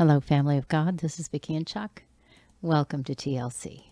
Hello, family of God. This is Vicky and Chuck. Welcome to TLC.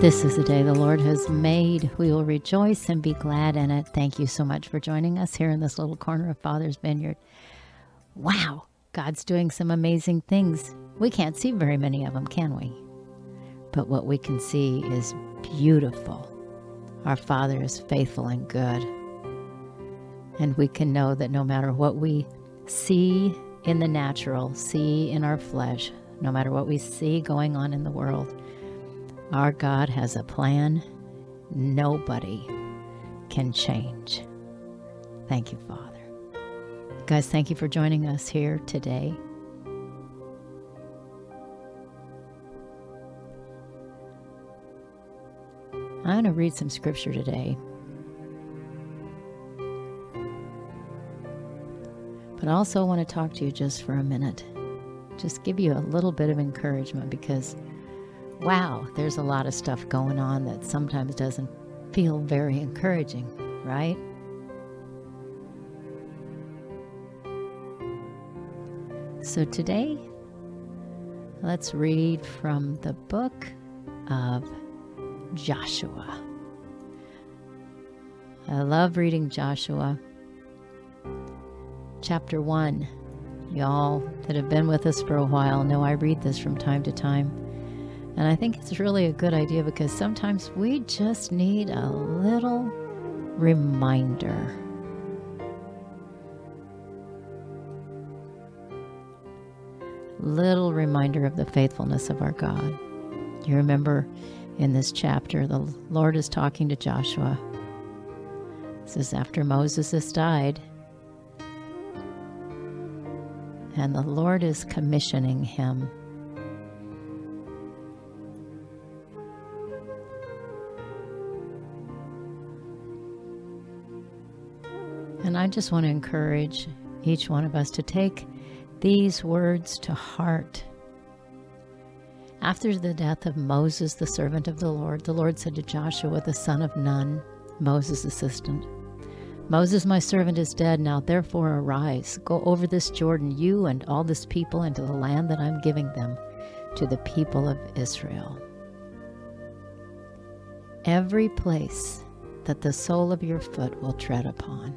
This is the day the Lord has made. We will rejoice and be glad in it. Thank you so much for joining us here in this little corner of Father's Vineyard. Wow, God's doing some amazing things. We can't see very many of them, can we? But what we can see is beautiful. Our Father is faithful and good. And we can know that no matter what we see in the natural, see in our flesh, no matter what we see going on in the world, our God has a plan nobody can change. Thank you, Father. Guys, thank you for joining us here today. I'm going to read some scripture today. But I also want to talk to you just for a minute. Just give you a little bit of encouragement because wow, there's a lot of stuff going on that sometimes doesn't feel very encouraging, right? So today, let's read from the book of Joshua. I love reading Joshua. Chapter 1. Y'all that have been with us for a while know I read this from time to time. And I think it's really a good idea because sometimes we just need a little reminder. Little reminder of the faithfulness of our God. You remember in this chapter, the Lord is talking to Joshua. This is after Moses has died. And the Lord is commissioning him And I just want to encourage each one of us to take these words to heart. After the death of Moses, the servant of the Lord, the Lord said to Joshua, the son of Nun, Moses' assistant, Moses, my servant, is dead. Now therefore arise, go over this Jordan, you and all this people, into the land that I'm giving them, to the people of Israel. Every place that the sole of your foot will tread upon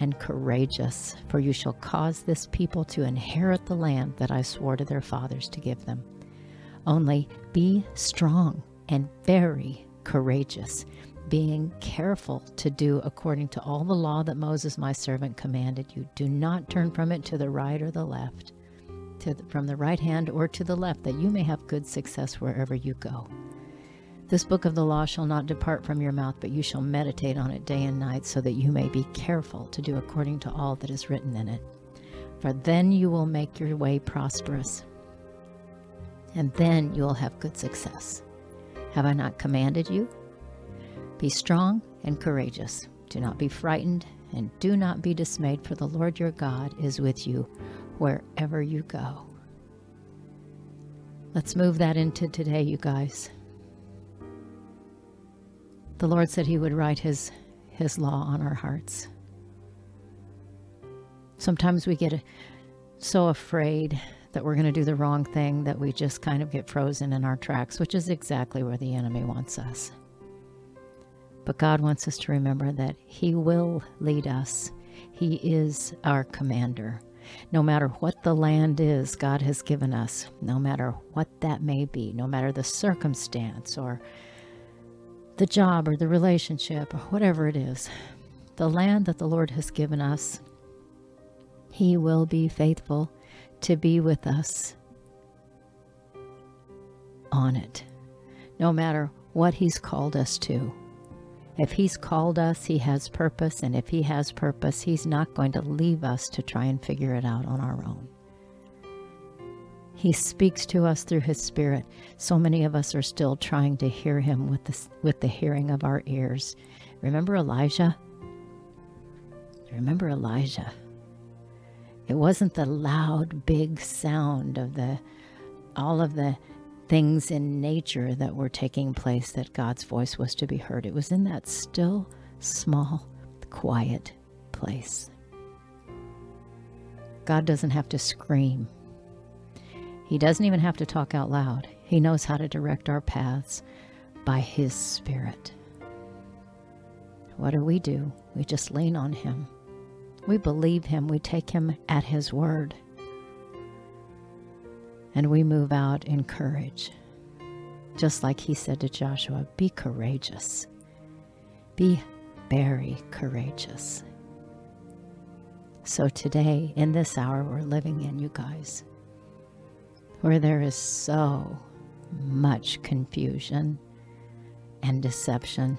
and courageous, for you shall cause this people to inherit the land that I swore to their fathers to give them. Only be strong and very courageous, being careful to do according to all the law that Moses my servant commanded you. Do not turn from it to the right or the left, to the, from the right hand or to the left, that you may have good success wherever you go. This book of the law shall not depart from your mouth, but you shall meditate on it day and night, so that you may be careful to do according to all that is written in it. For then you will make your way prosperous, and then you will have good success. Have I not commanded you? Be strong and courageous. Do not be frightened, and do not be dismayed, for the Lord your God is with you wherever you go. Let's move that into today, you guys the Lord said He would write His, His law on our hearts. Sometimes we get so afraid that we're going to do the wrong thing that we just kind of get frozen in our tracks, which is exactly where the enemy wants us. But God wants us to remember that He will lead us, He is our commander. No matter what the land is God has given us, no matter what that may be, no matter the circumstance or the job or the relationship or whatever it is, the land that the Lord has given us, He will be faithful to be with us on it, no matter what He's called us to. If He's called us, He has purpose, and if He has purpose, He's not going to leave us to try and figure it out on our own. He speaks to us through His Spirit. So many of us are still trying to hear Him with the, with the hearing of our ears. Remember Elijah? Remember Elijah? It wasn't the loud, big sound of the all of the things in nature that were taking place that God's voice was to be heard. It was in that still, small, quiet place. God doesn't have to scream he doesn't even have to talk out loud. He knows how to direct our paths by His Spirit. What do we do? We just lean on Him. We believe Him. We take Him at His word. And we move out in courage. Just like He said to Joshua be courageous. Be very courageous. So today, in this hour we're living in, you guys, where there is so much confusion and deception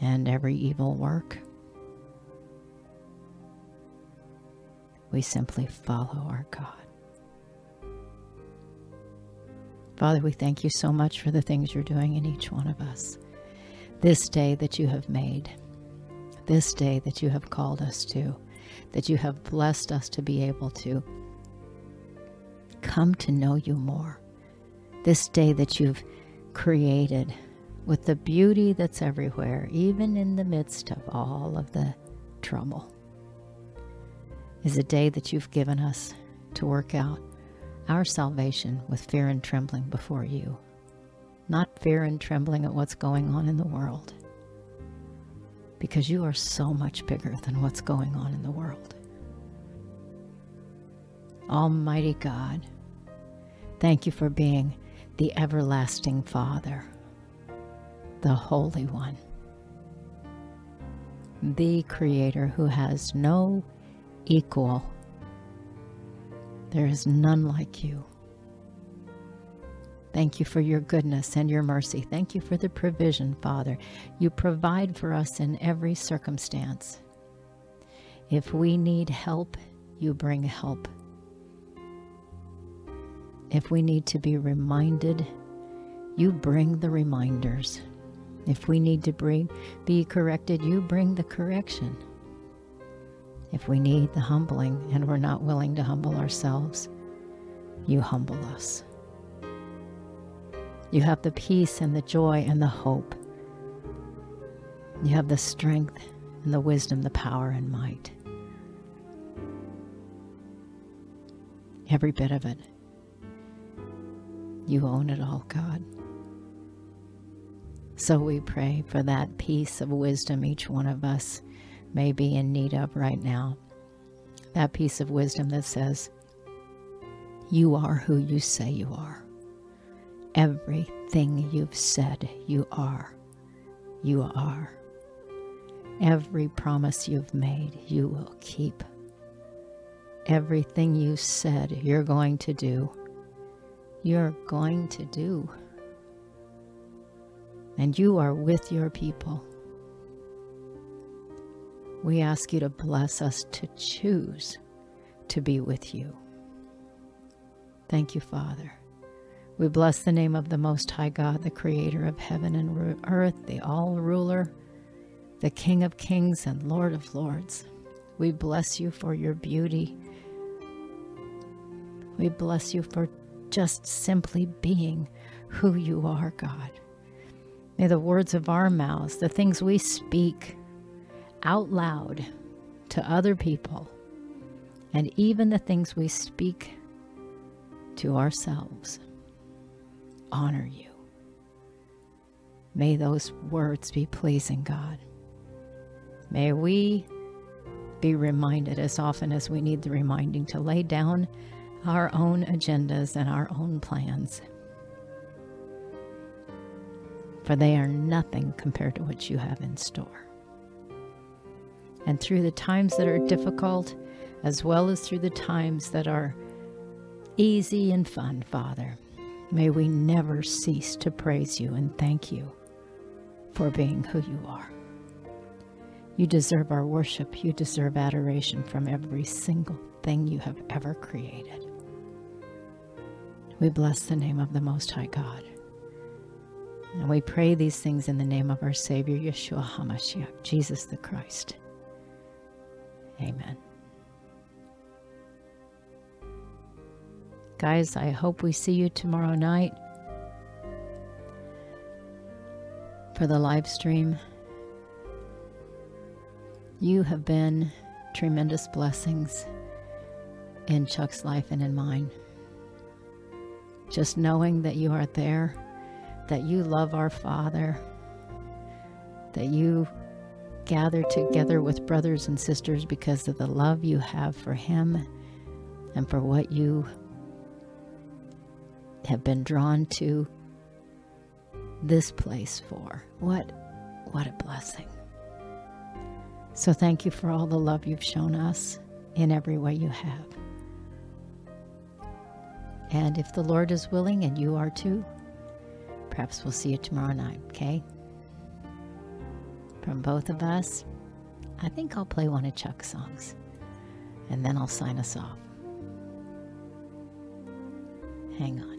and every evil work. We simply follow our God. Father, we thank you so much for the things you're doing in each one of us. This day that you have made, this day that you have called us to, that you have blessed us to be able to come to know you more. This day that you've created with the beauty that's everywhere, even in the midst of all of the trouble, is a day that you've given us to work out our salvation with fear and trembling before you. Not fear and trembling at what's going on in the world, because you are so much bigger than what's going on in the world. Almighty God, thank you for being the everlasting Father, the Holy One, the Creator who has no equal. There is none like you. Thank you for your goodness and your mercy. Thank you for the provision, Father. You provide for us in every circumstance. If we need help, you bring help. If we need to be reminded, you bring the reminders. If we need to bring, be corrected, you bring the correction. If we need the humbling and we're not willing to humble ourselves, you humble us. You have the peace and the joy and the hope. You have the strength and the wisdom, the power and might. Every bit of it. You own it all, God. So we pray for that piece of wisdom each one of us may be in need of right now. That piece of wisdom that says, You are who you say you are. Everything you've said you are, you are. Every promise you've made, you will keep. Everything you said you're going to do, you're going to do. And you are with your people. We ask you to bless us to choose to be with you. Thank you, Father. We bless the name of the Most High God, the Creator of heaven and earth, the All Ruler, the King of Kings and Lord of Lords. We bless you for your beauty. We bless you for just simply being who you are, God. May the words of our mouths, the things we speak out loud to other people, and even the things we speak to ourselves, honor you. May those words be pleasing, God. May we be reminded as often as we need the reminding to lay down our own agendas and our own plans. For they are nothing compared to what you have in store. And through the times that are difficult, as well as through the times that are easy and fun, Father. May we never cease to praise you and thank you for being who you are. You deserve our worship. You deserve adoration from every single thing you have ever created. We bless the name of the Most High God. And we pray these things in the name of our Savior, Yeshua HaMashiach, Jesus the Christ. Amen. Guys, I hope we see you tomorrow night for the live stream. You have been tremendous blessings in Chuck's life and in mine. Just knowing that you are there, that you love our Father, that you gather together with brothers and sisters because of the love you have for Him and for what you have been drawn to this place for. What what a blessing. So thank you for all the love you've shown us in every way you have. And if the Lord is willing and you are too, perhaps we'll see you tomorrow night, okay? From both of us, I think I'll play one of Chuck's songs and then I'll sign us off. Hang on.